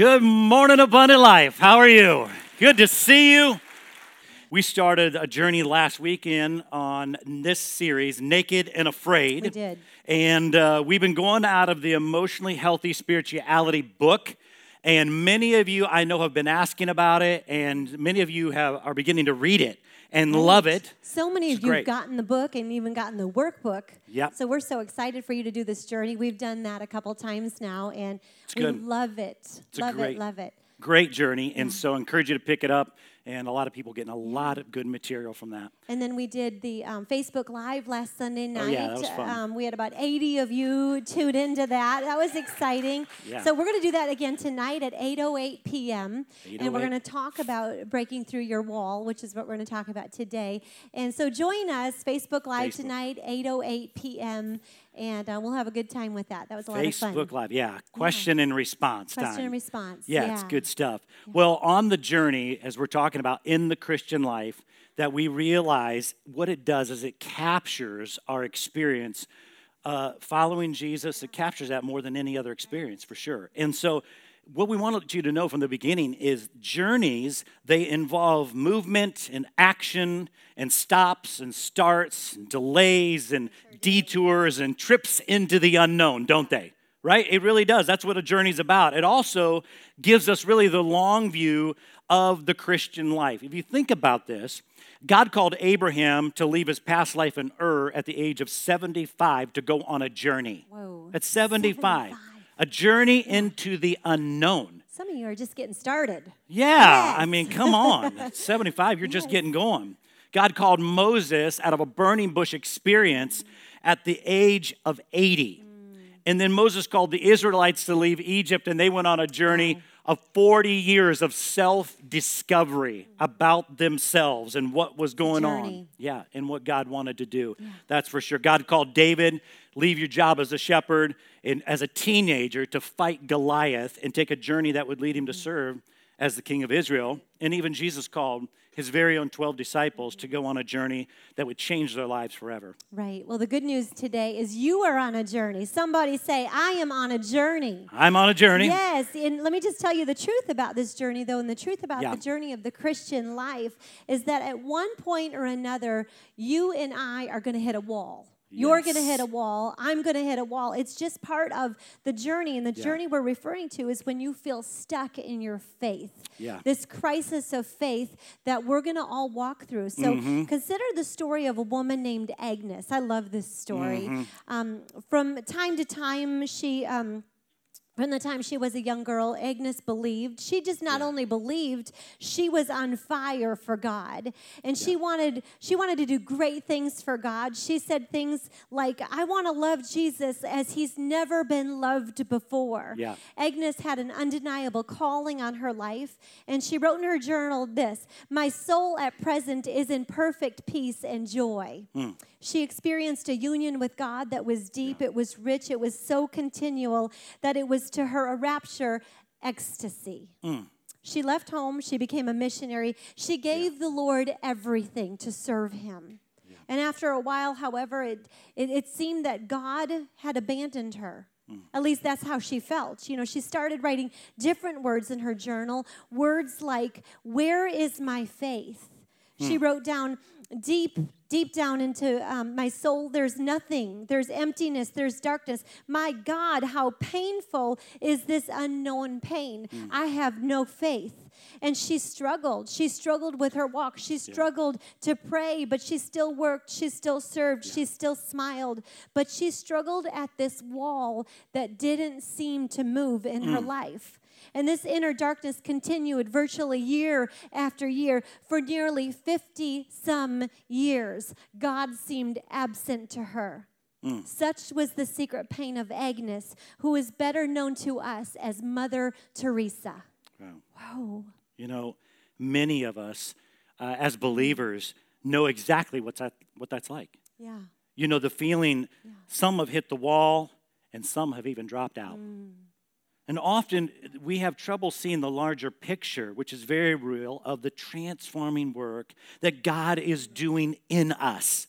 Good morning, Abundant Life. How are you? Good to see you. We started a journey last weekend on this series, Naked and Afraid. We did. And uh, we've been going out of the Emotionally Healthy Spirituality book. And many of you I know have been asking about it, and many of you have, are beginning to read it and love it. So many It's of you have gotten the book and even gotten the workbook. Yep. So we're so excited for you to do this journey. We've done that a couple times now, and we good. love it. a love great- it. Love it. Great journey. And so I encourage you to pick it up. And a lot of people getting a lot of good material from that. And then we did the um, Facebook Live last Sunday night. Oh, yeah, that was fun. Um, we had about 80 of you tuned into that. That was exciting. Yeah. So we're going to do that again tonight at 8.08 p.m. And we're going to talk about breaking through your wall, which is what we're going to talk about today. And so join us, Facebook Live Facebook. tonight, 8.08 p.m. And uh, we'll have a good time with that. That was a lot of fun. Facebook Live, yeah. Question and response Question time. and response. Yeah, it's good stuff. Well, on the journey, as we're talking about in the Christian life, that we realize what it does is it captures our experience uh, following Jesus. It captures that more than any other experience, for sure. And so, what we wanted you to know from the beginning is journeys, they involve movement and action and stops and starts and delays and detours and trips into the unknown, don't they? right? It really does. That's what a journey's about. It also gives us really the long view of the Christian life. If you think about this, God called Abraham to leave his past life in Ur at the age of 75 to go on a journey. Whoa. At 75, 75. A journey into the unknown. Some of you are just getting started. Yeah, I mean, come on. 75, you're just getting going. God called Moses out of a burning bush experience at the age of 80. Mm. And then Moses called the Israelites to leave Egypt, and they went on a journey of 40 years of self discovery about themselves and what was going on. Yeah, and what God wanted to do. That's for sure. God called David, leave your job as a shepherd and as a teenager to fight Goliath and take a journey that would lead him to mm. serve as the king of Israel. And even Jesus called his very own 12 disciples to go on a journey that would change their lives forever. Right. Well, the good news today is you are on a journey. Somebody say, I am on a journey. I'm on a journey. Yes, and let me just tell you the truth about this journey, though, and the truth about Yeah. the journey of the Christian life is that at one point or another, you and I are going to hit a wall. You're going to hit a wall. I'm going to hit a wall. It's just part of the journey. And the Yeah. journey we're referring to is when you feel stuck in your faith. Yeah. This crisis of faith that we're going to all walk through. So Mm-hmm. consider the story of a woman named Agnes. I love this story. Mm-hmm. Um, from time to time, she. Um, from the time she was a young girl, Agnes believed. She just not only believed, she was on fire for God. And she wanted she wanted to do great things for God. She said things like, "I want to love Jesus as he's never been loved before." Yeah. Agnes had an undeniable calling on her life, and she wrote in her journal this, "My soul at present is in perfect peace and joy." Hmm. She experienced a union with God that was deep, it was rich, it was so continual that it was to her a rapture ecstasy. Mm. She left home, she became a missionary. She gave the Lord everything to serve him. And after a while, however, it, it, it seemed that God had abandoned her. Mm. At least that's how she felt. You know, she started writing different words in her journal, words like, Where is my faith? She mm. wrote down, deep, deep down into um, my soul, there's nothing. There's emptiness. There's darkness. My God, how painful is this unknown pain? I have no faith. And she struggled. She struggled with her walk. She struggled to pray, but she still worked. She still served. She still smiled. But she struggled at this wall that didn't seem to move in her life. And this inner darkness continued virtually year after year for nearly 50 some years. God seemed absent to her. Such was the secret pain of Agnes, who is better known to us as Mother Teresa. Wow. Whoa. You know, many of us uh, as believers know exactly what's that, what that's like. Yeah. You know, the feeling some have hit the wall and some have even dropped out. And often we have trouble seeing the larger picture, which is very real, of the transforming work that God is doing in us.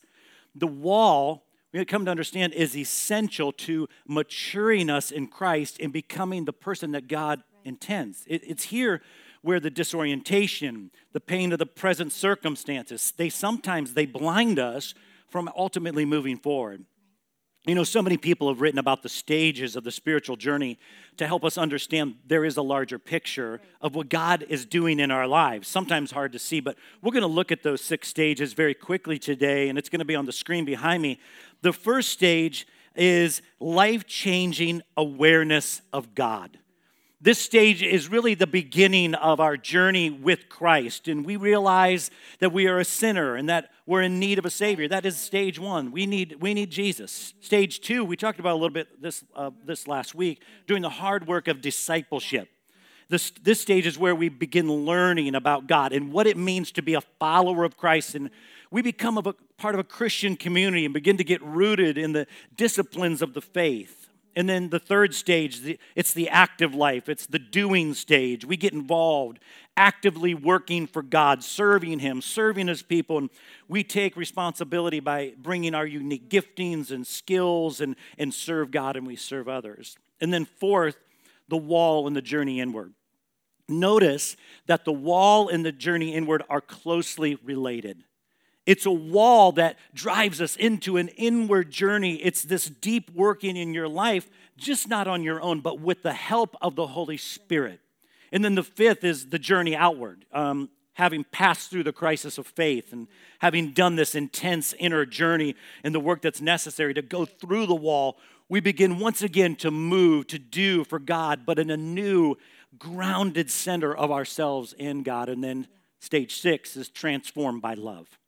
The wall, we come to understand, is essential to maturing us in Christ and becoming the person that God intends. It's here where the disorientation, the pain of the present circumstances, they sometimes they blind us from ultimately moving forward. You know, so many people have written about the stages of the spiritual journey to help us understand there is a larger picture of what God is doing in our lives. Sometimes hard to see, but we're going to look at those six stages very quickly today, and it's going to be on the screen behind me. The first stage is life changing awareness of God. This stage is really the beginning of our journey with Christ, and we realize that we are a sinner and that we're in need of a Savior. That is stage one. We need, we need Jesus. Stage two, we talked about a little bit this, uh, this last week, doing the hard work of discipleship. This, this stage is where we begin learning about God and what it means to be a follower of Christ. And we become a part of a Christian community and begin to get rooted in the disciplines of the faith. And then the third stage, it's the active life, it's the doing stage. We get involved, actively working for God, serving Him, serving His people. And we take responsibility by bringing our unique giftings and skills and, and serve God and we serve others. And then, fourth, the wall and the journey inward. Notice that the wall and the journey inward are closely related. It's a wall that drives us into an inward journey. It's this deep working in your life, just not on your own, but with the help of the Holy Spirit. And then the fifth is the journey outward. Um, having passed through the crisis of faith and having done this intense inner journey and the work that's necessary to go through the wall, we begin once again to move, to do for God, but in a new, grounded center of ourselves in God. And then stage six is transformed by love.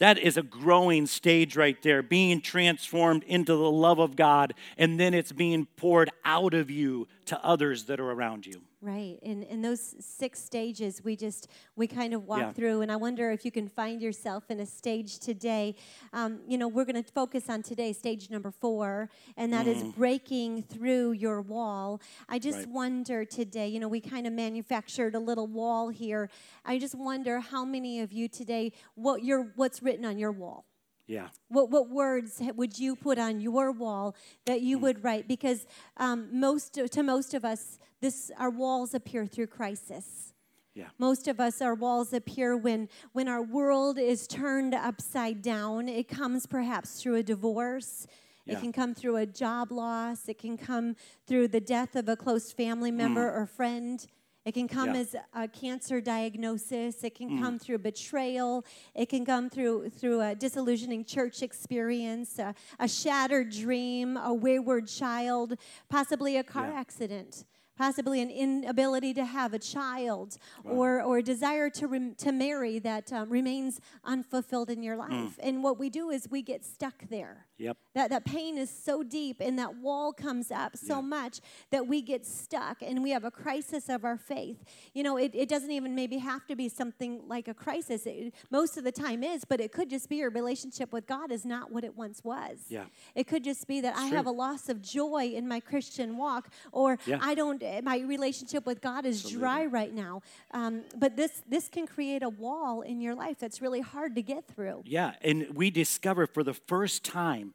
That is a growing stage right there, being transformed into the love of God, and then it's being poured out of you to others that are around you. Right. And in those six stages we just we kind of walk yeah. through and I wonder if you can find yourself in a stage today. Um, you know, we're gonna focus on today, stage number four, and that mm. is breaking through your wall. I just right. wonder today, you know, we kind of manufactured a little wall here. I just wonder how many of you today what your what's written on your wall. Yeah. What, what words would you put on your wall that you mm. would write? Because um, most to most of us, this our walls appear through crisis. Yeah. Most of us, our walls appear when when our world is turned upside down. It comes perhaps through a divorce. Yeah. It can come through a job loss. It can come through the death of a close family member mm. or friend. It can come yeah. as a cancer diagnosis. It can mm. come through betrayal. It can come through through a disillusioning church experience, a, a shattered dream, a wayward child, possibly a car yeah. accident possibly an inability to have a child wow. or, or a desire to, rem- to marry that um, remains unfulfilled in your mm. life. Mm. And what we do is we get stuck there. Yep. That, that pain is so deep and that wall comes up so yeah. much that we get stuck and we have a crisis of our faith. You know, it, it doesn't even maybe have to be something like a crisis. It, most of the time is, but it could just be your relationship with God is not what it once was. Yeah. It could just be that it's I true. have a loss of joy in my Christian walk or yeah. I don't my relationship with God is Absolutely. dry right now. Um, but this this can create a wall in your life that's really hard to get through. Yeah, and we discover for the first time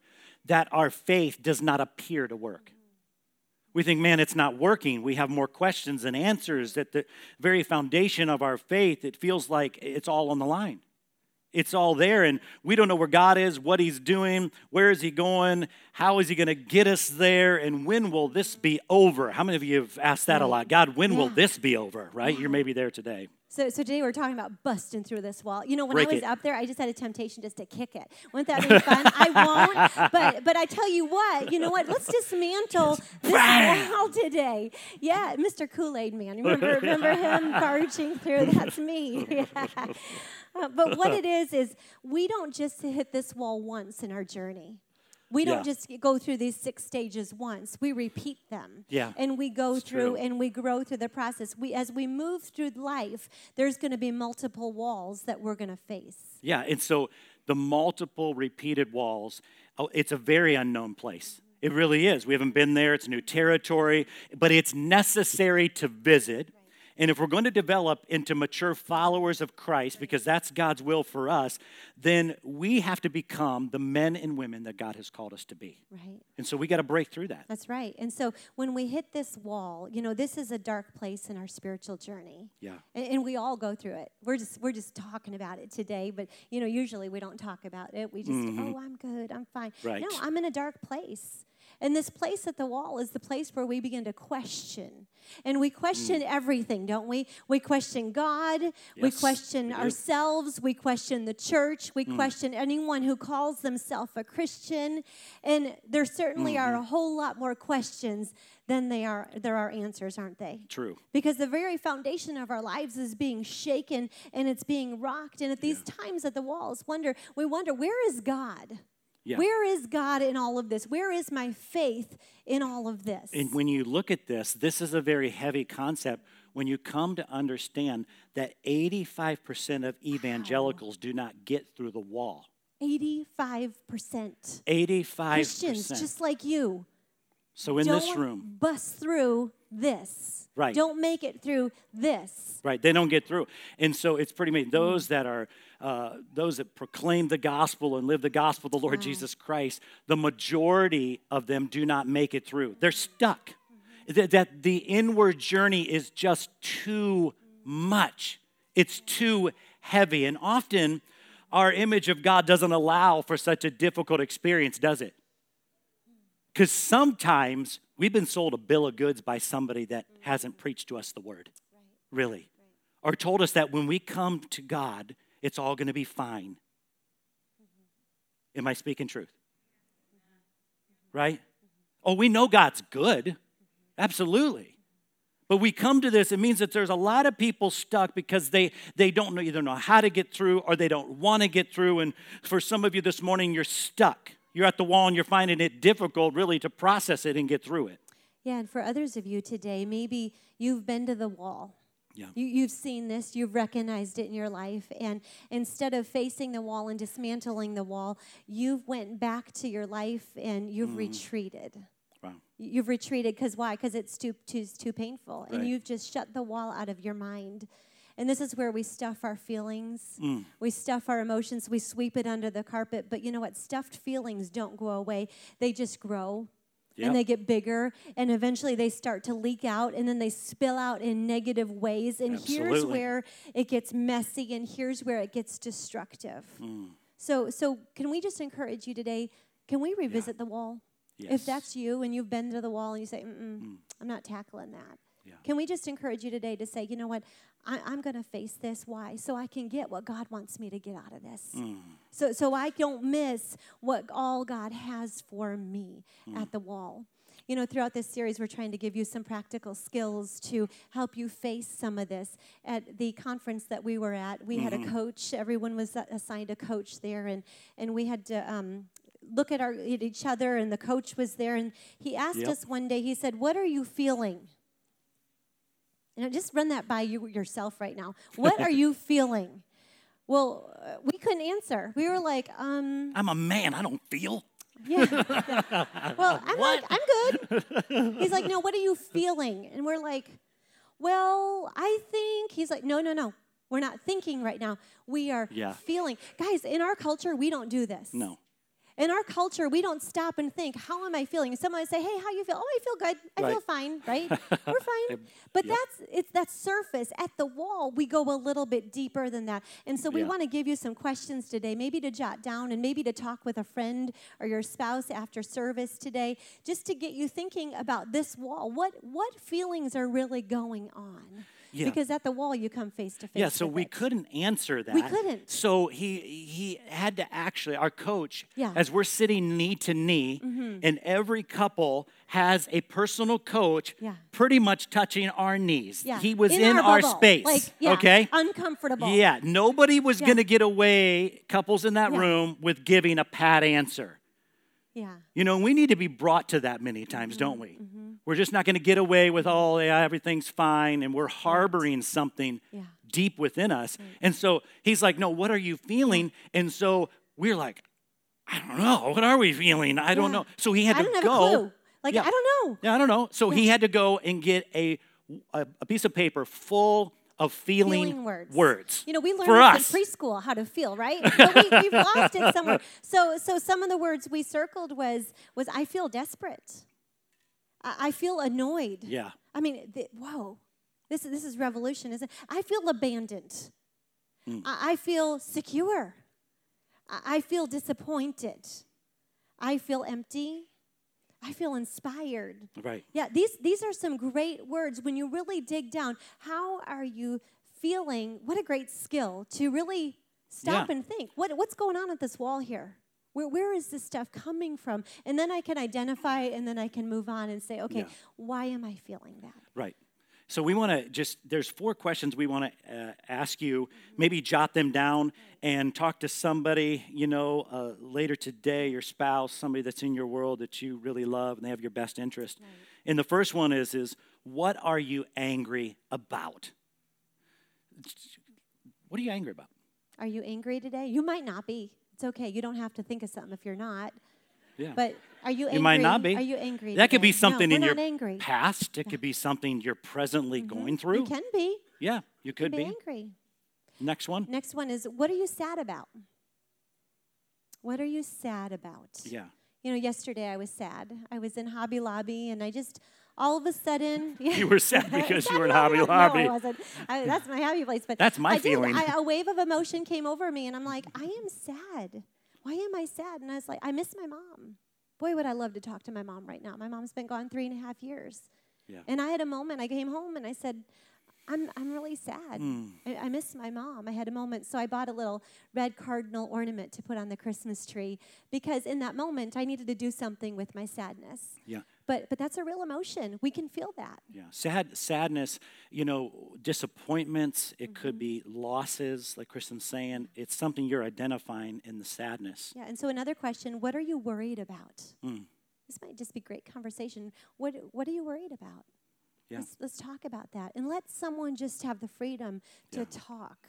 that our faith does not appear to work. We think, man, it's not working. We have more questions than answers. At the very foundation of our faith, it feels like it's all on the line. It's all there, and we don't know where God is, what He's doing, where is He going, how is He going to get us there, and when will this be over? How many of you have asked that a lot? God, when yeah. will this be over, right? You're maybe there today. So, so today we're talking about busting through this wall. You know, when Break I was it. up there, I just had a temptation just to kick it. Wouldn't that be fun? I won't. But but I tell you what, you know what? Let's dismantle this wall today. Yeah, Mr. Kool Aid Man. Remember remember him marching through? That's me. Yeah. Uh, but what it is is we don't just hit this wall once in our journey. We don't yeah. just go through these six stages once. We repeat them. Yeah. And we go it's through true. and we grow through the process. We as we move through life, there's going to be multiple walls that we're going to face. Yeah, and so the multiple repeated walls, oh, it's a very unknown place. It really is. We haven't been there. It's new territory, but it's necessary to visit And if we're going to develop into mature followers of Christ, because that's God's will for us, then we have to become the men and women that God has called us to be. Right. And so we got to break through that. That's right. And so when we hit this wall, you know, this is a dark place in our spiritual journey. Yeah. And, and we all go through it. We're just we're just talking about it today, but you know, usually we don't talk about it. We just, oh, I'm good, I'm fine. Mm-hmm. Right. No, I'm in a dark place. And this place at the wall is the place where we begin to question. And we question everything, don't we? We question God. we Mm. Question we ourselves. We question the church. We Mm. question anyone who calls themselves a Christian. And there certainly are a Mm-hmm. whole lot more questions than they are there are answers, aren't they? True. Because the very foundation of our lives is being shaken and it's being rocked. And at these times at the walls, wonder we wonder where is God? Yeah. Where is God in all of this? Where is my faith in all of this? And when you look at this, this is a very heavy concept when you come to understand that 85% of evangelicals do not get through the wall. 85% 85%. Christians just like you so in don't this room, bust through this. Right. Don't make it through this. right, they don't get through. And so it's pretty amazing. Hmm. Those that are, uh, those that proclaim the gospel and live the gospel of the Lord Jesus Christ, the majority of them do not make it through. They're stuck. That, that the inward journey is just too much. It's too heavy. And often our image of God doesn't allow for such a difficult experience, does it? Because sometimes we've been sold a bill of goods by somebody that hasn't preached to us the word, really, or told us that when we come to God, it's all going to be fine. Am I speaking truth? Right? Oh, we know God's good. Absolutely. But we come to this, it means that there's a lot of people stuck because they, they don't know, either know how to get through or they don't want to get through. And for some of you this morning, you're stuck. You're at the wall and you're finding it difficult, really, to process it and get through it. Yeah, and for others of you today, maybe you've been to the wall. Yeah. You, you've seen this, you've recognized it in your life, and instead of facing the wall and dismantling the wall, you've went back to your life and you've Mm. retreated. Wow. You've retreated because why? Because it's too, too, too painful. And you've just shut the wall out of your mind. And this is where we stuff our feelings. Mm. We stuff our emotions. We sweep it under the carpet. But you know what? Stuffed feelings don't go away, they just grow. Yep. And they get bigger, and eventually they start to leak out, and then they spill out in negative ways. And here's where it gets messy, and here's where it gets destructive. Mm. So, so can we just encourage you today? Can we revisit the wall? Yes. If that's you and you've been to the wall and you say, Mm-mm, I'm not tackling that. Yeah. Can we just encourage you today to say, you know what, I, I'm going to face this. Why? So I can get what God wants me to get out of this. Mm. So, so I don't miss what all God has for me Mm. at the wall. You know, throughout this series, we're trying to give you some practical skills to help you face some of this. At the conference that we were at, we had Mm-hmm. a coach. Everyone was assigned a coach there, and and we had to um, look at our at each other. And the coach was there, and he asked Yep. us one day. He said, "What are you feeling?" And just run that by you yourself right now. What are you feeling? Well, uh, we couldn't answer. We were like, um, I'm a man, I don't feel. yeah. Well, I'm like, I'm good. He's like, no, what are you feeling? And we're like, well, I think. He's like, no, no, no. We're not thinking right now. We are Yeah. feeling. Guys, in our culture, we don't do this. No. In our culture, we don't stop and think, how am I feeling? And someone would say, hey, how you feel? Oh, I feel good. I Right. feel fine, right? We're fine. But Yep. that's it's that surface. At the wall, we go a little bit deeper than that. And so we Yeah. want to give you some questions today, maybe to jot down and maybe to talk with a friend or your spouse after service today, just to get you thinking about this wall. What what feelings are really going on? Yeah. Because at the wall you come face to face. Yeah, so we it. couldn't answer that. We couldn't. So he he had to actually our coach Yeah. Mm-hmm. as we're sitting knee to knee and every couple has a personal coach Yeah. pretty much touching our knees. Yeah. He was in, our, our, space. Like, yeah, okay? Uncomfortable. Yeah, nobody was going to get away couples in that room with giving a pat answer. Yeah. You know, we need to be brought to that many times, don't we? Mm-hmm. We're just not going to get away with, oh, yeah, everything's fine, and we're harboring something Yeah. deep within us. And so he's like, no, what are you feeling? And so we're like, I don't know. What are we feeling? I don't know. So he had I to don't have go. a clue. Like Yeah. I don't know. Yeah, I don't know. So he had to go and get a a, a piece of paper full of feeling, Feeling words. words. You know, we learned this in preschool how to feel, right? But we, we've lost it somewhere. So, so some of the words we circled was was I feel desperate. I, I feel annoyed. yeah, I mean, whoa, this is this is revolution, isn't it? I feel abandoned. Hmm. I, I feel secure. I, I feel disappointed. I feel empty. I feel inspired. right. Yeah, these these are some great words when you really dig down. How are you feeling? What a great skill to really stop Yeah. and think. What what's going on at this wall here? Where where is this stuff coming from? And then I can identify and then I can move on and say, okay, Yeah. why am I feeling that? Right. So we want to just, there's four questions we want to uh, ask you. Maybe jot them down and talk to somebody, you know, uh, later today, your spouse, somebody that's in your world that you really love and they have your best interest. And the first one is, is what are you angry about? What are you angry about? Are you angry today? You might not be. It's okay. You don't have to think of something if you're not. Yeah. But are you angry? you might not be. Are you angry? That could be something no, in your angry. past. It could be something you're presently mm-hmm. going through. You can be. yeah, you could be be. angry. Next one. Next one is what are you sad about? What are you sad about? Yeah. You know, yesterday I was sad. I was in Hobby Lobby and I just all of a sudden You were sad because you were in Hobby Lobby. No, I wasn't. I, that's my happy place. But That's my I did. feeling. I, a wave of emotion came over me, and I'm like, I am sad. Why am I sad? And I was like, I miss my mom. Boy, would I love to talk to my mom right now. My mom's been gone three and a half years. Yeah. And I had a moment. I came home and I said, I'm, I'm really sad. Hmm. I, I miss my mom. I had a moment. So I bought a little red cardinal ornament to put on the Christmas tree because in that moment I needed to do something with my sadness. Yeah. But, but that's a real emotion. We can feel that. Yeah, sad, sadness, you know, disappointments, it could be losses, like Kristen's saying. It's something you're identifying in the sadness. Yeah. And so another question what are you worried about? Mm. This might just be great conversation. What, what are you worried about? Yeah. Let's, let's talk about that. And let someone just have the freedom to Yeah. talk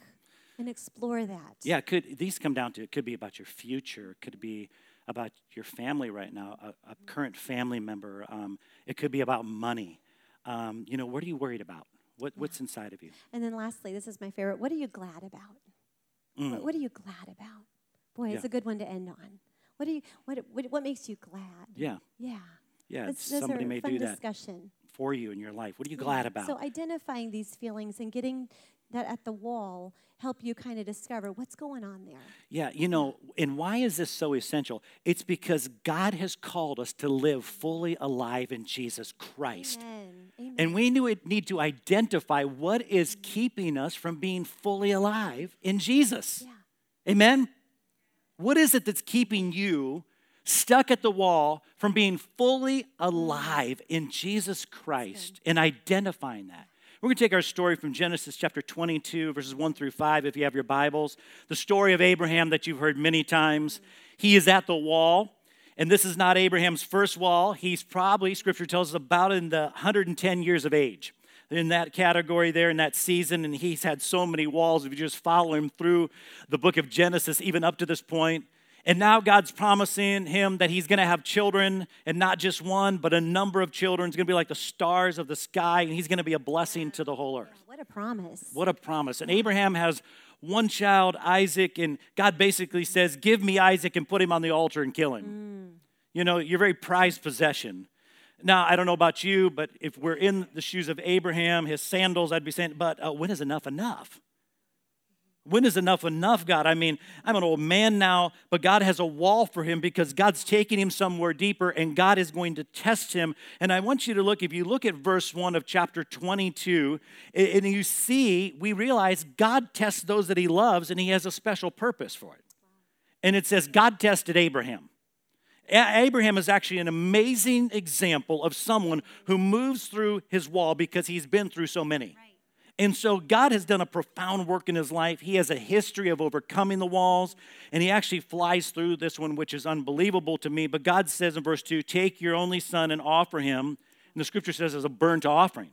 and explore that. Yeah, could these come down to it could be about your future, could be about your family right now, a, a current family member. Um, it could be about money. Um, you know, what are you worried about? What, what's inside of you? And then lastly, this is my favorite. What are you glad about? Mm. What, what are you glad about? Boy, it's Yeah. a good one to end on. What do you what what, what makes you glad? Yeah, Yeah. yeah. Somebody may fun do that discussion. for you in your life. What are you glad Yeah. about? So identifying these feelings and getting that at the wall help you kind of discover what's going on there. Yeah, you know, and why is this so essential? It's because God has called us to live fully alive in Jesus Christ. Amen. Amen. And we need to identify what is keeping us from being fully alive in Jesus. yeah. Amen? What is it that's keeping you stuck at the wall from being fully mm. alive in Jesus Christ and identifying that? We're going to take our story from Genesis chapter 22, verses 1 through 5, if you have your Bibles. The story of Abraham that you've heard many times. He is at the wall, and this is not Abraham's first wall. He's probably, scripture tells us, about in the 110 years of age in that category there in that season, and he's had so many walls. If you just follow him through the book of Genesis, even up to this point, and now God's promising him that he's going to have children, and not just one, but a number of children. It's going to be like the stars of the sky, and he's going to be a blessing to the whole earth. What a promise. What a promise. And Abraham has one child, Isaac, and God basically says, Give me Isaac and put him on the altar and kill him. You know, your very prized possession. Now, I don't know about you, but if we're in the shoes of Abraham, his sandals, I'd be saying, But uh, when is enough enough? When is enough enough, God? I mean, I'm an old man now, but God has a wall for him because God's taking him somewhere deeper and God is going to test him. And I want you to look, if you look at verse 1 of chapter 22, and you see, we realize God tests those that he loves and he has a special purpose for it. And it says, God tested Abraham. Abraham is actually an amazing example of someone who moves through his wall because he's been through so many. And so God has done a profound work in his life. He has a history of overcoming the walls, and he actually flies through this one, which is unbelievable to me. But God says in verse 2 Take your only son and offer him. And the scripture says, as a burnt offering.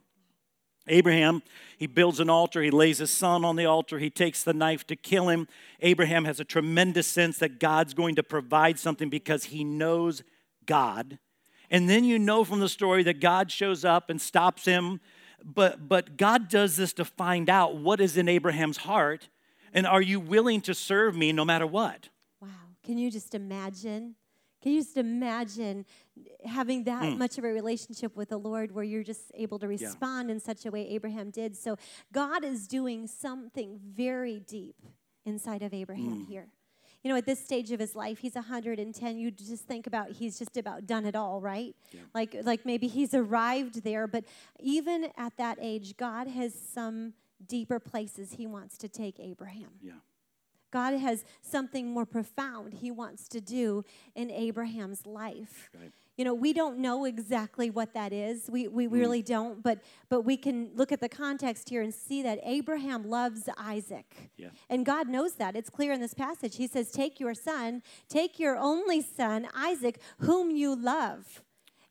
Abraham, he builds an altar, he lays his son on the altar, he takes the knife to kill him. Abraham has a tremendous sense that God's going to provide something because he knows God. And then you know from the story that God shows up and stops him but but God does this to find out what is in Abraham's heart and are you willing to serve me no matter what? Wow. Can you just imagine? Can you just imagine having that Mm. much of a relationship with the Lord where you're just able to respond in such a way Abraham did? So God is doing something very deep inside of Abraham Mm. here. You know, at this stage of his life, he's 110. You just think about he's just about done it all, right? Like, like maybe he's arrived there, but even at that age, God has some deeper places he wants to take Abraham. Yeah. God has something more profound he wants to do in Abraham's life. Right. You know, we don't know exactly what that is. We, we mm. really don't, but, but we can look at the context here and see that Abraham loves Isaac. Yeah. And God knows that. It's clear in this passage. He says, Take your son, take your only son, Isaac, whom you love.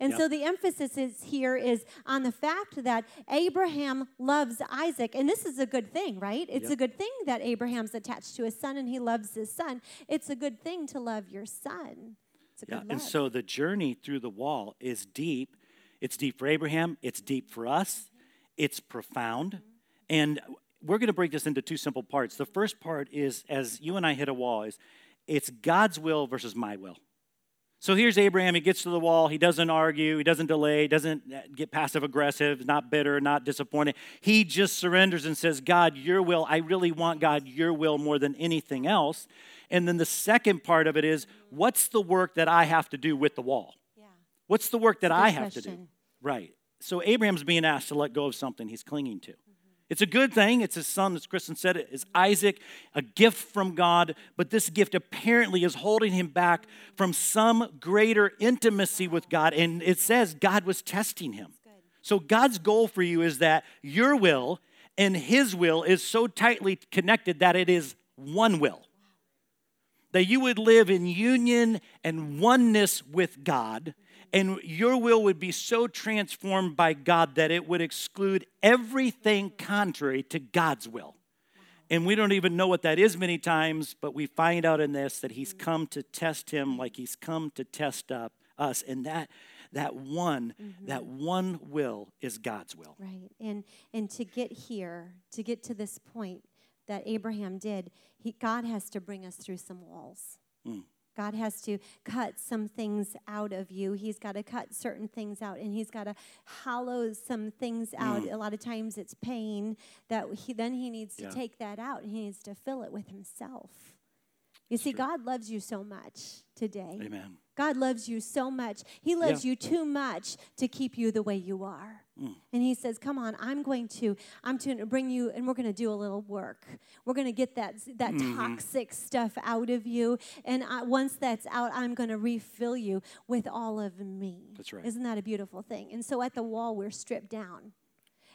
And Yep. so the emphasis is here is on the fact that Abraham loves Isaac. And this is a good thing, right? It's Yep. a good thing that Abraham's attached to his son and he loves his son. It's a good thing to love your son. It's a Yeah, and so the journey through the wall is deep. It's deep for Abraham, it's deep for us, it's profound. And we're going to break this into two simple parts. The first part is as you and I hit a wall is it's God's will versus my will. So here's Abraham, he gets to the wall, he doesn't argue, he doesn't delay, he doesn't uh, get passive aggressive, not bitter, not disappointed. He just surrenders and says, "God, your will, I really want God your will more than anything else." And then the second part of it is, what's the work that I have to do with the wall? yeah. What's the work that Good I have to do? Right. So Abraham's being asked to let go of something he's clinging to. It's a good thing. It's his son, as Kristen said, it is Isaac, a gift from God, but this gift apparently is holding him back from some greater intimacy with God. And it says God was testing him. So God's goal for you is that your will and his will is so tightly connected that it is one will that you would live in union and oneness with God, and your will would be so transformed by God that it would exclude everything contrary to God's will. And we don't even know what that is many times, but we find out in this that He's come to test Him like He's come to test up us. And that that one, mm-hmm. that one will is God's will. Right. And and to get here, to get to this point that Abraham did, he, God has to bring us through some walls. Mm. God has to cut some things out of you. He's got to cut certain things out, and He's got to hollow some things out. Mm. A lot of times, it's pain that he, then He needs to Yeah. take that out, and He needs to fill it with Himself. You see, God loves you so much today. Amen. God loves you so much. He loves Yeah. you too much to keep you the way you are. Mm. And he says, "Come on, I'm going to I'm going to bring you and we're going to do a little work. We're going to get that that Mm-hmm. toxic stuff out of you and I, once that's out, I'm going to refill you with all of me." That's right. Isn't that a beautiful thing? And so at the wall we're stripped down.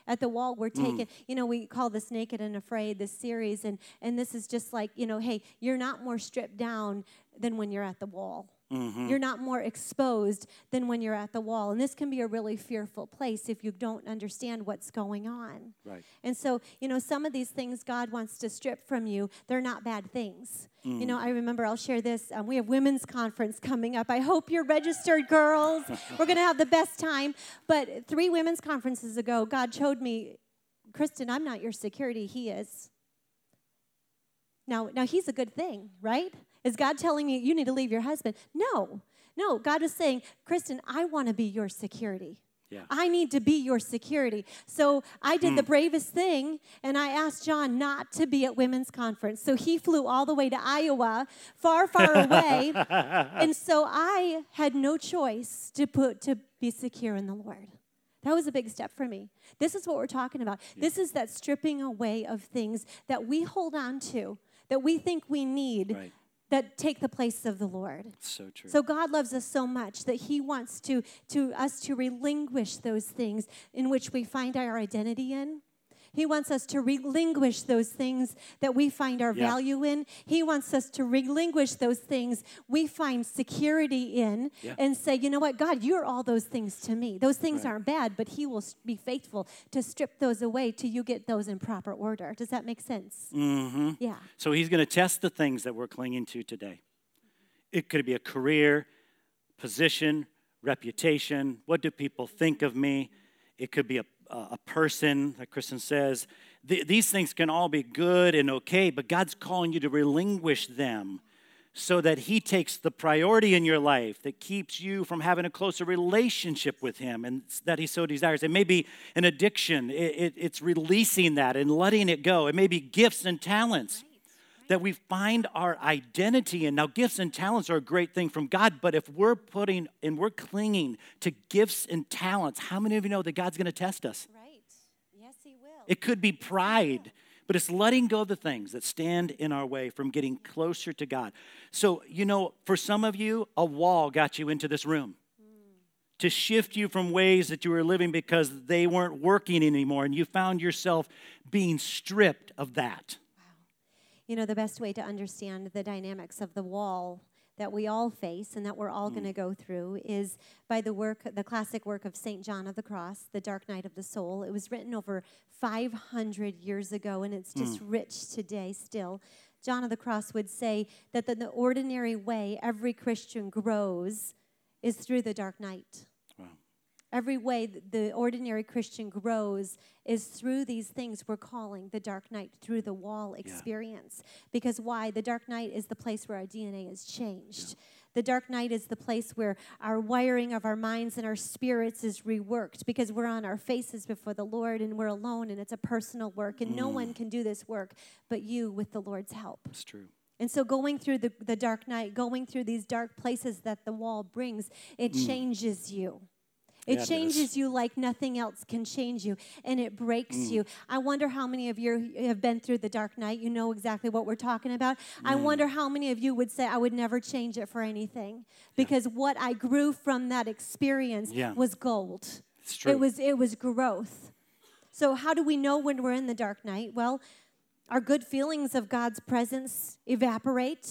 At the wall, we're taking, Mm. You know, we call this "Naked and Afraid" this series, and and this is just like you know, hey, you're not more stripped down than when you're at the wall. Mm-hmm. You're not more exposed than when you're at the wall, and this can be a really fearful place if you don't understand what's going on. Right. And so, you know, some of these things God wants to strip from you, they're not bad things. You know, I remember, I'll share this. Um, we have women's conference coming up. I hope you're registered, girls. We're going to have the best time. But three women's conferences ago, God showed me, Kristen, I'm not your security, He is. Now, now He's a good thing, right? Is God telling you you need to leave your husband? No. No, God is saying, Kristen, I want to be your security. Yeah. I need to be your security. So I did the hmm. bravest thing, and I asked John not to be at women's conference. So he flew all the way to Iowa, far, far away. and so I had no choice to put to be secure in the Lord. That was a big step for me. This is what we're talking about. This is that stripping away of things that we hold on to, that we think we need, Right. That take the place of the Lord. So true. So God loves us so much that He wants to, to us to relinquish those things in which we find our identity in. He wants us to relinquish those things that we find our Yeah. value in. He wants us to relinquish those things we find security in Yeah. and say, you know what, God, you're all those things to me. Those things Right. aren't bad, but He will be faithful to strip those away till you get those in proper order. Does that make sense? mm-hmm. Yeah. So he's going to test the things that we're clinging to today. It could be a career, position, reputation. What do people think of me? It could be a, a person, like Kristen says, th- these things can all be good and okay, but God's calling you to relinquish them so that He takes the priority in your life that keeps you from having a closer relationship with Him and that He so desires. It may be an addiction, it, it, it's releasing that and letting it go. It may be gifts and talents that we find our identity in. Now, gifts and talents are a great thing from God, but if we're putting and we're clinging to gifts and talents, how many of you know that God's going to test us? Right. Yes, He will. It could be pride, but it's letting go of the things that stand in our way from getting closer to God. So, you know, for some of you, a wall got you into this room hmm. to shift you from ways that you were living because they weren't working anymore, and you found yourself being stripped of that. You know, the best way to understand the dynamics of the wall that we all face and that we're all going to mm. go through is by the work, the classic work of St. John of the Cross, The Dark Night of the Soul. It was written over 500 years ago and it's mm. just rich today still. John of the Cross would say that the, the ordinary way every Christian grows is through the dark night. Every way that the ordinary Christian grows is through these things we're calling the dark night, through the wall experience. Because why? The dark night is the place where our DNA is changed. The dark night is the place where our wiring of our minds and our spirits is reworked because we're on our faces before the Lord and we're alone and it's a personal work. And no mm. one can do this work but you with the Lord's help. It's true. And so, going through the, the dark night, going through these dark places that the wall brings, it mm. changes you. It Mm. Yeah, changes you like nothing else can change you, and it breaks you. I wonder how many of you have been through the dark night. You know exactly what we're talking about. I Mm. wonder how many of you would say, I would never change it for anything because what I grew from that experience Yeah. was gold. It's true. It was, it was growth. So, how do we know when we're in the dark night? Well, our good feelings of God's presence evaporate.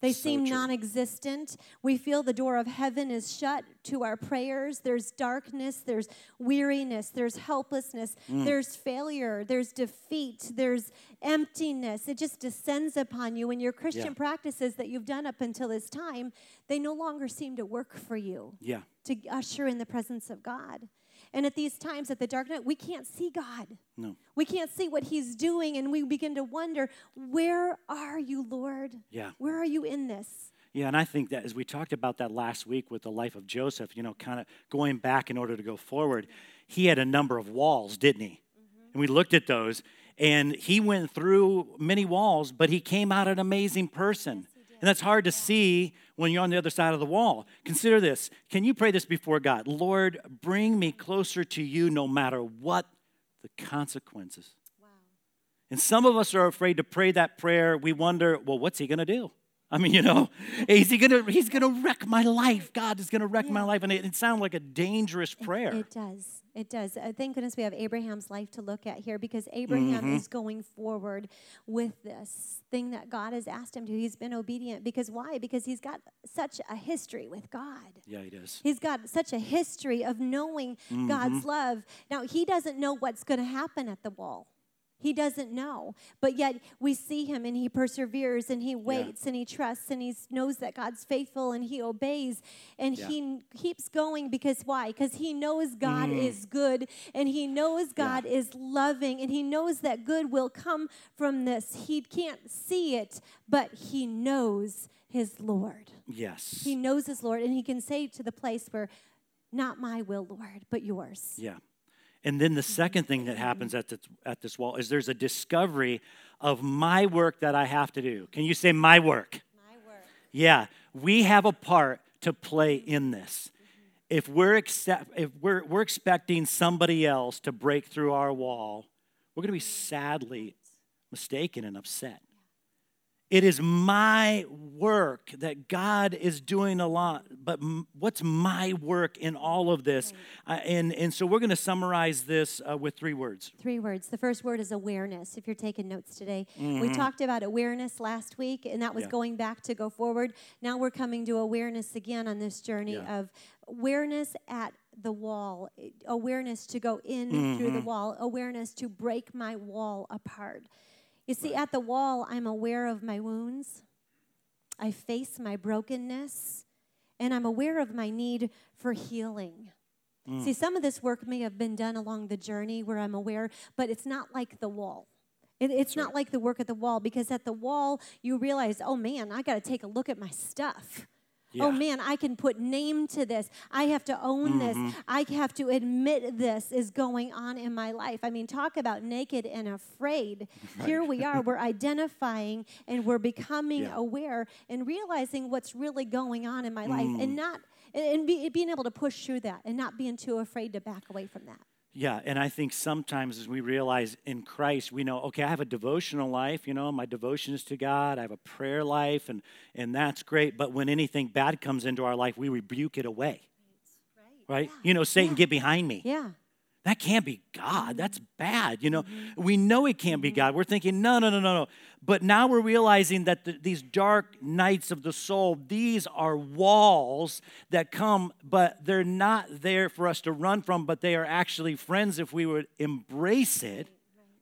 They. So seem non existent. We feel the door of heaven is shut to our prayers. There's darkness, there's weariness, there's helplessness, Mm. there's failure, there's defeat, there's emptiness. It just descends upon you. And your Christian Yeah. practices that you've done up until this time, they no longer seem to work for you Yeah. to usher in the presence of God. And at these times, at the dark night, we can't see God. No. We can't see what He's doing, and we begin to wonder, where are you, Lord? Yeah. Where are you in this? Yeah, and I think that as we talked about that last week with the life of Joseph, you know, kind of going back in order to go forward, he had a number of walls, didn't he? Mm-hmm. And we looked at those, and he went through many walls, but he came out an amazing person. And that's hard to see when you're on the other side of the wall. Consider this. Can you pray this before God? Lord, bring me closer to you no matter what the consequences. Wow. And some of us are afraid to pray that prayer. We wonder, well, what's he going to do? I mean, you know, is he gonna he's gonna wreck my life. God is gonna wreck my life. And it, it sounds like a dangerous prayer. It does. It does. Uh, thank goodness we have Abraham's life to look at here because Abraham Mm-hmm. is going forward with this thing that God has asked him to. He's been obedient because why? Because he's got such a history with God. yeah, he does. He's got such a history of knowing God's love. Now, he doesn't know what's going to happen at the wall. He doesn't know. But yet we see him and he perseveres and he waits and he trusts and he knows that God's faithful and he obeys and Yeah. he keeps going because why? Because he knows God mm. is good and he knows God is loving and he knows that good will come from this. He can't see it, but he knows his Lord. Yes. He knows his Lord, and he can say to the place where, not my will, Lord, but yours. Yeah. And then the second thing that happens at this, at this wall is there's a discovery of my work that I have to do. Can you say my work? My word. Yeah, we have a part to play in this. If we're accept, if we're we're expecting somebody else to break through our wall, we're going to be sadly mistaken and upset. It is my work that God is doing a lot, but m- what's my work in all of this? Uh, and and so we're going to summarize this uh, with three words. Three words. The first word is awareness, if you're taking notes today. Mm-hmm. We talked about awareness last week, and that was Yeah. going back to go forward. Now we're coming to awareness again on this journey Yeah. of awareness at the wall, awareness to go in through Mm-hmm. the wall, awareness to break my wall apart. You see, at the wall, I'm aware of my wounds, I face my brokenness, and I'm aware of my need for healing. Mm. See, some of this work may have been done along the journey where I'm aware, but it's not like the wall. It, it's not like the work at the wall because at the wall you realize, oh man, I got to take a look at my stuff. Oh man, I can put name to this. I have to own this. Mm-hmm. I have to admit this is going on in my life. I mean, talk about naked and afraid. Here we are. We're identifying and we're becoming Yeah. aware and realizing what's really going on in my life mm. and not and- and be, being able to push through that and not being too afraid to back away from that. Yeah, and I think sometimes as we realize in Christ, we know, okay, I have a devotional life, you know, my devotion is to God, I have a prayer life, and, and that's great. But when anything bad comes into our life, we rebuke it away, right? You know, Satan, get behind me. Yeah. That can't be God. That's bad. You know, mm-hmm. we know it can't be mm-hmm. God. We're thinking, no, no, no, no, no. But now we're realizing that the, these dark nights of the soul, these are walls that come, but they're not there for us to run from, but they are actually friends if we would embrace it.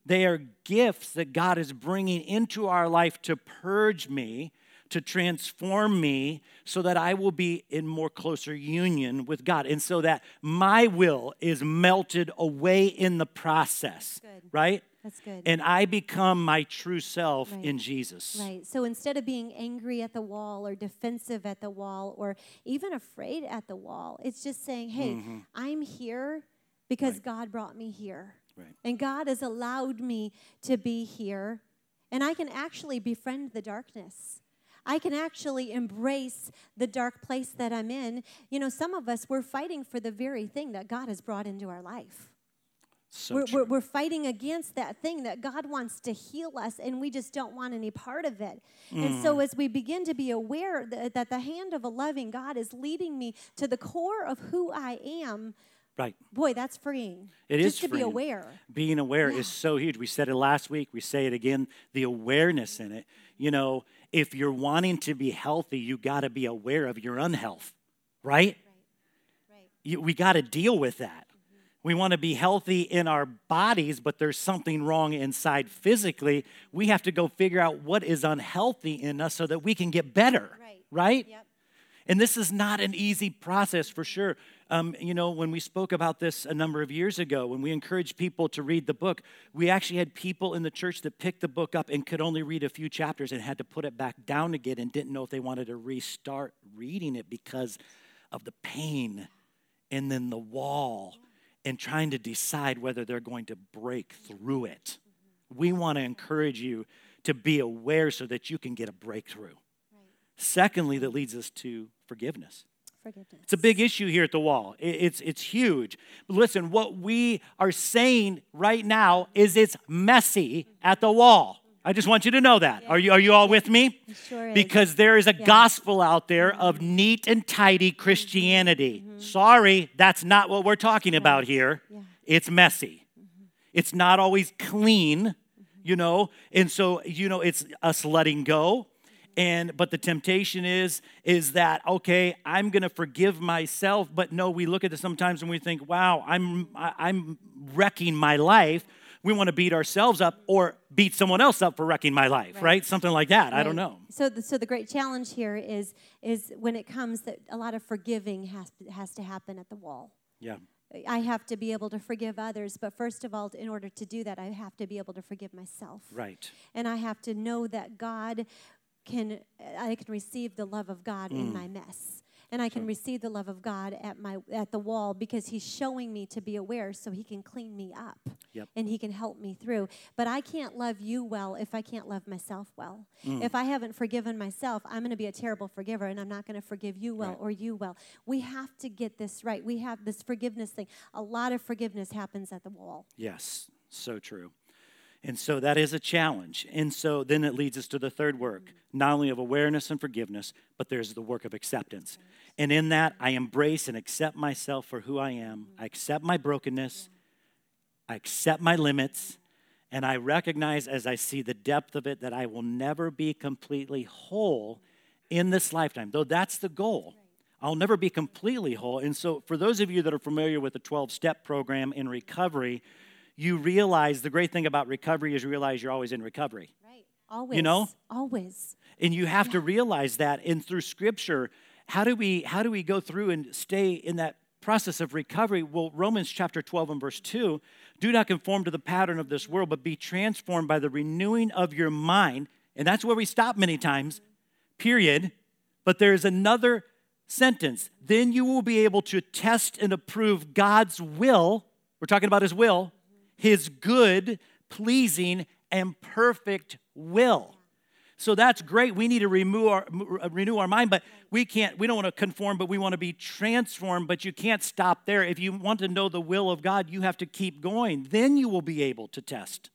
They are gifts that God is bringing into our life to purge me, to transform me, so that I will be in more closer union with God. And so that my will is melted away in the process, Good. right? That's good. And I become my true self Right. in Jesus. Right. So instead of being angry at the wall or defensive at the wall or even afraid at the wall, it's just saying, hey, mm-hmm. I'm here because God brought me here. Right. And God has allowed me to be here. And I can actually befriend the darkness. I can actually embrace the dark place that I'm in. You know, some of us, we're fighting for the very thing that God has brought into our life So we're, we're, we're fighting against that thing that God wants to heal us, and we just don't want any part of it. And Mm. so, as we begin to be aware that, that the hand of a loving God is leading me to the core of who I am, right. boy, that's freeing. It is just to be aware. being aware Yeah. is so huge. We said it last week, we say it again, the awareness in it. You know, if you're wanting to be healthy, you got to be aware of your unhealth, right? Right. You, we got to deal with that. Mm-hmm. We want to be healthy in our bodies, but there's something wrong inside physically. We have to go figure out what is unhealthy in us so that we can get better, Right. right? Yep. And this is not an easy process for sure. Um, you know, when we spoke about this a number of years ago, when we encouraged people to read the book, we actually had people in the church that picked the book up and could only read a few chapters and had to put it back down again and didn't know if they wanted to restart reading it because of the pain and then the wall and trying to decide whether they're going to break through it. We want to encourage you to be aware so that you can get a breakthrough. Secondly, that leads us to forgiveness. Forgiveness. It's a big issue here at the wall. It's, it's huge. But listen, what we are saying right now is it's messy at the wall. I just want you to know that. Are you, are you all with me? Sure. Because there is a gospel out there of neat and tidy Christianity. Mm-hmm. Sorry, that's not what we're talking about here. Yeah. It's messy. Mm-hmm. It's not always clean, you know. And so, you know, it's us letting go. And but the temptation is is that okay, I'm going to forgive myself, but no, we look at this sometimes and we think, "Wow, I'm I'm wrecking my life." We want to beat ourselves up or beat someone else up for wrecking my life, right? Something like that. I don't know. So, the, so the great challenge here is is when it comes that a lot of forgiving has has to happen at the wall. Yeah. I have to be able to forgive others, but first of all, in order to do that, I have to be able to forgive myself. Right. And I have to know that God can, I can receive the love of God Mm. in my mess. And I can receive the love of God at my at the wall because He's showing me to be aware, so He can clean me up, Yep. and He can help me through. But I can't love you well if I can't love myself well. Mm. If I haven't forgiven myself, I'm going to be a terrible forgiver, and I'm not going to forgive you well Right. or you well. We have to get this right. We have this forgiveness thing. A lot of forgiveness happens at the wall. Yes, so true. And so that is a challenge. And so then it leads us to the third work, not only of awareness and forgiveness, but there's the work of acceptance. And in that, I embrace and accept myself for who I am. I accept my brokenness. I accept my limits. And I recognize as I see the depth of it that I will never be completely whole in this lifetime, though that's the goal. I'll never be completely whole. And so, for those of you that are familiar with the 12 step program in recovery, you realize the great thing about recovery is you realize you're always in recovery. Right. Always. You know? Always. And you have to realize that. And through scripture, how do we how do we go through and stay in that process of recovery, well, Romans chapter 12 and verse 2 do not conform to the pattern of this world, but be transformed by the renewing of your mind. And that's where we stop many times, period. But there's another sentence. Then you will be able to test and approve God's will. We're talking about his will, his good, pleasing, and perfect will. So that's great. We need to renew our, uh, renew our mind, but we can't, we don't want to conform, but we want to be transformed. But you can't stop there. If you want to know the will of God, you have to keep going. Then you will be able to test.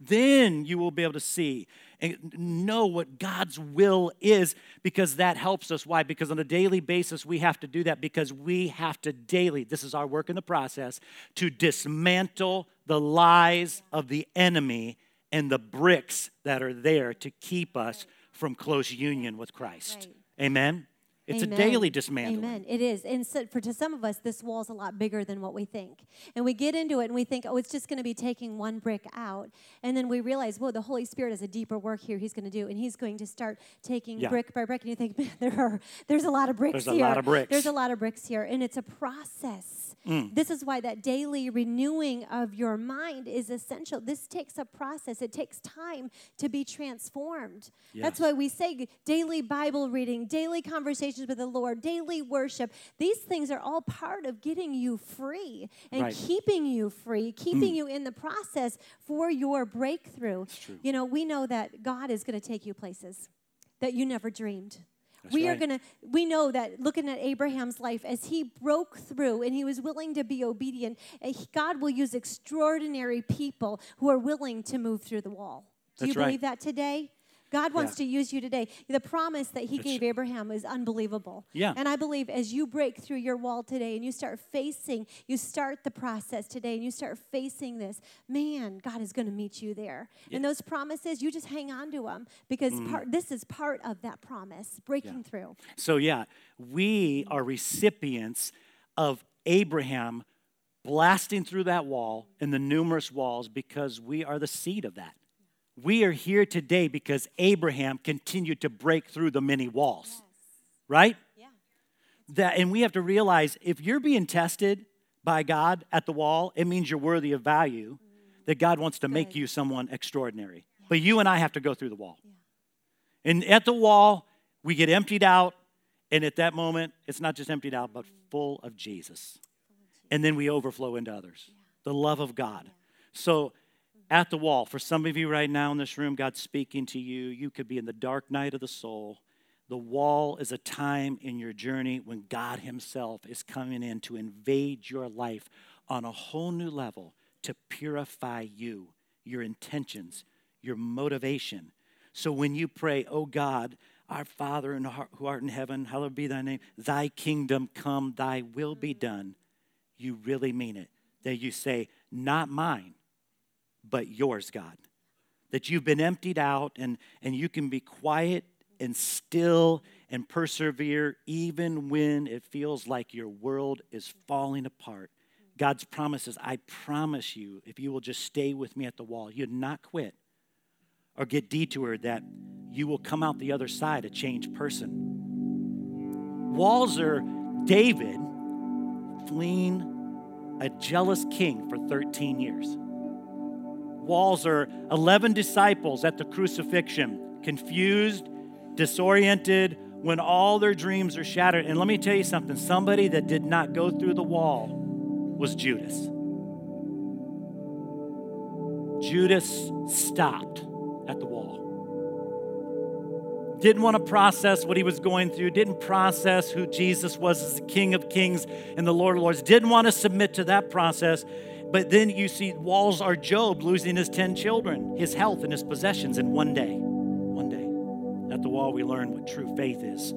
Then you will be able to see and know what God's will is because that helps us. Why? Because on a daily basis, we have to do that because we have to daily, this is our work in the process, to dismantle the lies of the enemy and the bricks that are there to keep us from close union with Christ. Right. Amen. It's Amen. a daily dismantling. Amen. It is. And so for to some of us, this wall is a lot bigger than what we think. And we get into it and we think, oh, it's just going to be taking one brick out. And then we realize, whoa, the Holy Spirit has a deeper work here he's going to do. And he's going to start taking yeah. brick by brick. And you think, man, there are, there's a lot of bricks there's here. There's a lot of bricks. There's a lot of bricks here. And it's a process. Mm. This is why that daily renewing of your mind is essential. This takes a process, it takes time to be transformed. Yes. That's why we say daily Bible reading, daily conversations with the Lord, daily worship. These things are all part of getting you free and right. keeping you free, keeping mm. you in the process for your breakthrough. You know, we know that God is going to take you places that you never dreamed. That's we right. are going to, we know that looking at Abraham's life, as he broke through and he was willing to be obedient, eh, God will use extraordinary people who are willing to move through the wall. Do That's you believe right. that today? God wants yeah. to use you today. The promise that He it's, gave Abraham is unbelievable. Yeah. And I believe as you break through your wall today and you start facing, you start the process today and you start facing this, man, God is going to meet you there. Yeah. And those promises, you just hang on to them because mm. part, this is part of that promise, breaking yeah. through. So, yeah, we are recipients of Abraham blasting through that wall and the numerous walls because we are the seed of that. We are here today because Abraham continued to break through the many walls. Yes. Right? Yeah. That and we have to realize if you're being tested by God at the wall, it means you're worthy of value. Mm. That God wants to Good. make you someone extraordinary. Yeah. But you and I have to go through the wall. Yeah. And at the wall, we get emptied out, and at that moment, it's not just emptied out, but full of Jesus. And then we overflow into others. The love of God. So at the wall. For some of you right now in this room, God's speaking to you. You could be in the dark night of the soul. The wall is a time in your journey when God Himself is coming in to invade your life on a whole new level to purify you, your intentions, your motivation. So when you pray, Oh God, our Father who art in heaven, hallowed be thy name, thy kingdom come, thy will be done, you really mean it. That you say, Not mine but yours, God. That you've been emptied out and, and you can be quiet and still and persevere even when it feels like your world is falling apart. God's promises, I promise you, if you will just stay with me at the wall, you'd not quit or get detoured, that you will come out the other side a changed person. Walls are David fleeing a jealous king for 13 years walls are 11 disciples at the crucifixion, confused, disoriented, when all their dreams are shattered. And let me tell you something somebody that did not go through the wall was Judas. Judas stopped at the wall. Didn't want to process what he was going through, didn't process who Jesus was as the King of Kings and the Lord of Lords, didn't want to submit to that process. But then you see walls are Job losing his 10 children, his health, and his possessions in one day. One day. At the wall, we learn what true faith is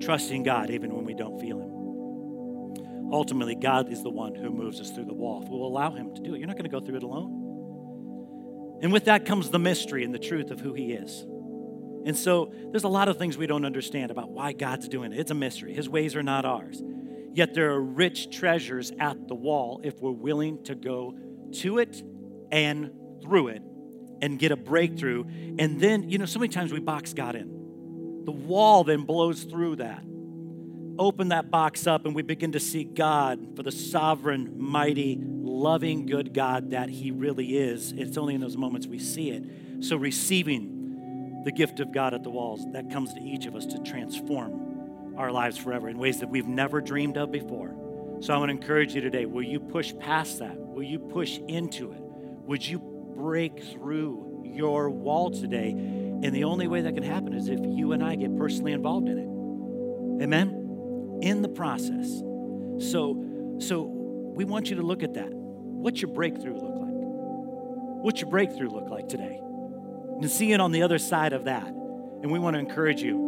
trusting God even when we don't feel Him. Ultimately, God is the one who moves us through the wall. If we'll allow Him to do it, you're not going to go through it alone. And with that comes the mystery and the truth of who He is. And so there's a lot of things we don't understand about why God's doing it. It's a mystery. His ways are not ours. Yet there are rich treasures at the wall if we're willing to go to it and through it and get a breakthrough. And then, you know, so many times we box God in. The wall then blows through that. open that box up and we begin to see God for the sovereign, mighty, loving, good God that He really is. It's only in those moments we see it. So, receiving the gift of God at the walls, that comes to each of us to transform our lives forever in ways that we've never dreamed of before. So, I want to encourage you today will you push past that? Will you push into it? Would you break through your wall today? And the only way that can happen is if you and I get personally involved in it. Amen? in the process. So, so we want you to look at that. What's your breakthrough look like? What's your breakthrough look like today? And see it on the other side of that. And we want to encourage you.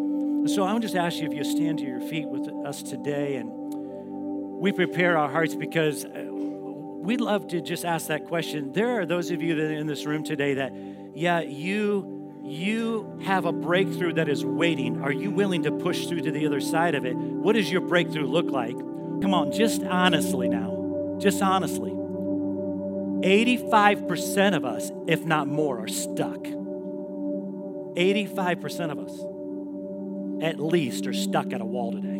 So I want to just ask you if you stand to your feet with us today and we prepare our hearts because uh, we'd love to just ask that question. There are those of you that are in this room today that, yeah, you you have a breakthrough that is waiting. Are you willing to push through to the other side of it? What does your breakthrough look like? Come on, just honestly now. Just honestly. 85% of us, if not more, are stuck. 85% of us, at least, are stuck at a wall today.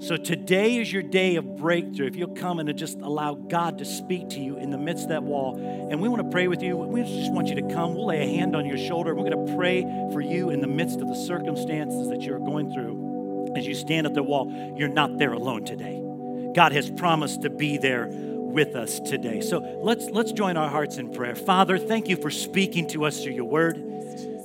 So today is your day of breakthrough. If you'll come and just allow God to speak to you in the midst of that wall. And we want to pray with you. We just want you to come. We'll lay a hand on your shoulder. We're going to pray for you in the midst of the circumstances that you're going through. As you stand at the wall, you're not there alone today. God has promised to be there with us today. So let's let's join our hearts in prayer. Father, thank you for speaking to us through your word.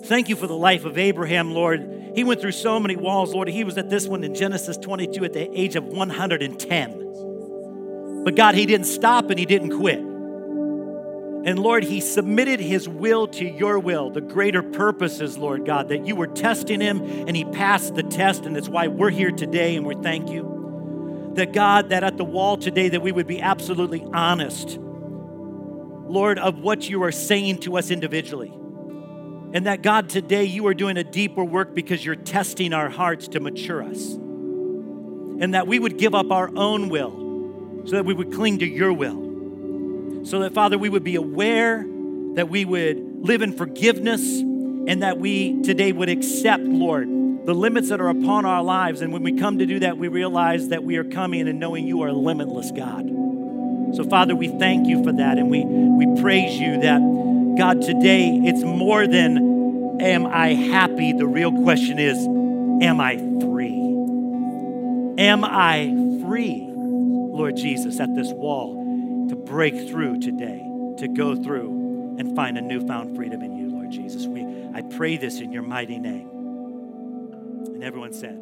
Thank you for the life of Abraham, Lord. He went through so many walls, Lord. He was at this one in Genesis 22 at the age of 110. But God, he didn't stop and he didn't quit. And Lord, he submitted his will to your will, the greater purposes, Lord God, that you were testing him and he passed the test. And that's why we're here today and we thank you. That God, that at the wall today, that we would be absolutely honest, Lord, of what you are saying to us individually. And that God, today you are doing a deeper work because you're testing our hearts to mature us. And that we would give up our own will so that we would cling to your will. So that, Father, we would be aware, that we would live in forgiveness, and that we today would accept, Lord, the limits that are upon our lives. And when we come to do that, we realize that we are coming and knowing you are a limitless God. So, Father, we thank you for that, and we, we praise you that God, today it's more than am I happy? The real question is, am I free? Am I free, Lord Jesus, at this wall to break through today, to go through and find a newfound freedom in you, Lord Jesus? We, I pray this in your mighty name. And everyone said,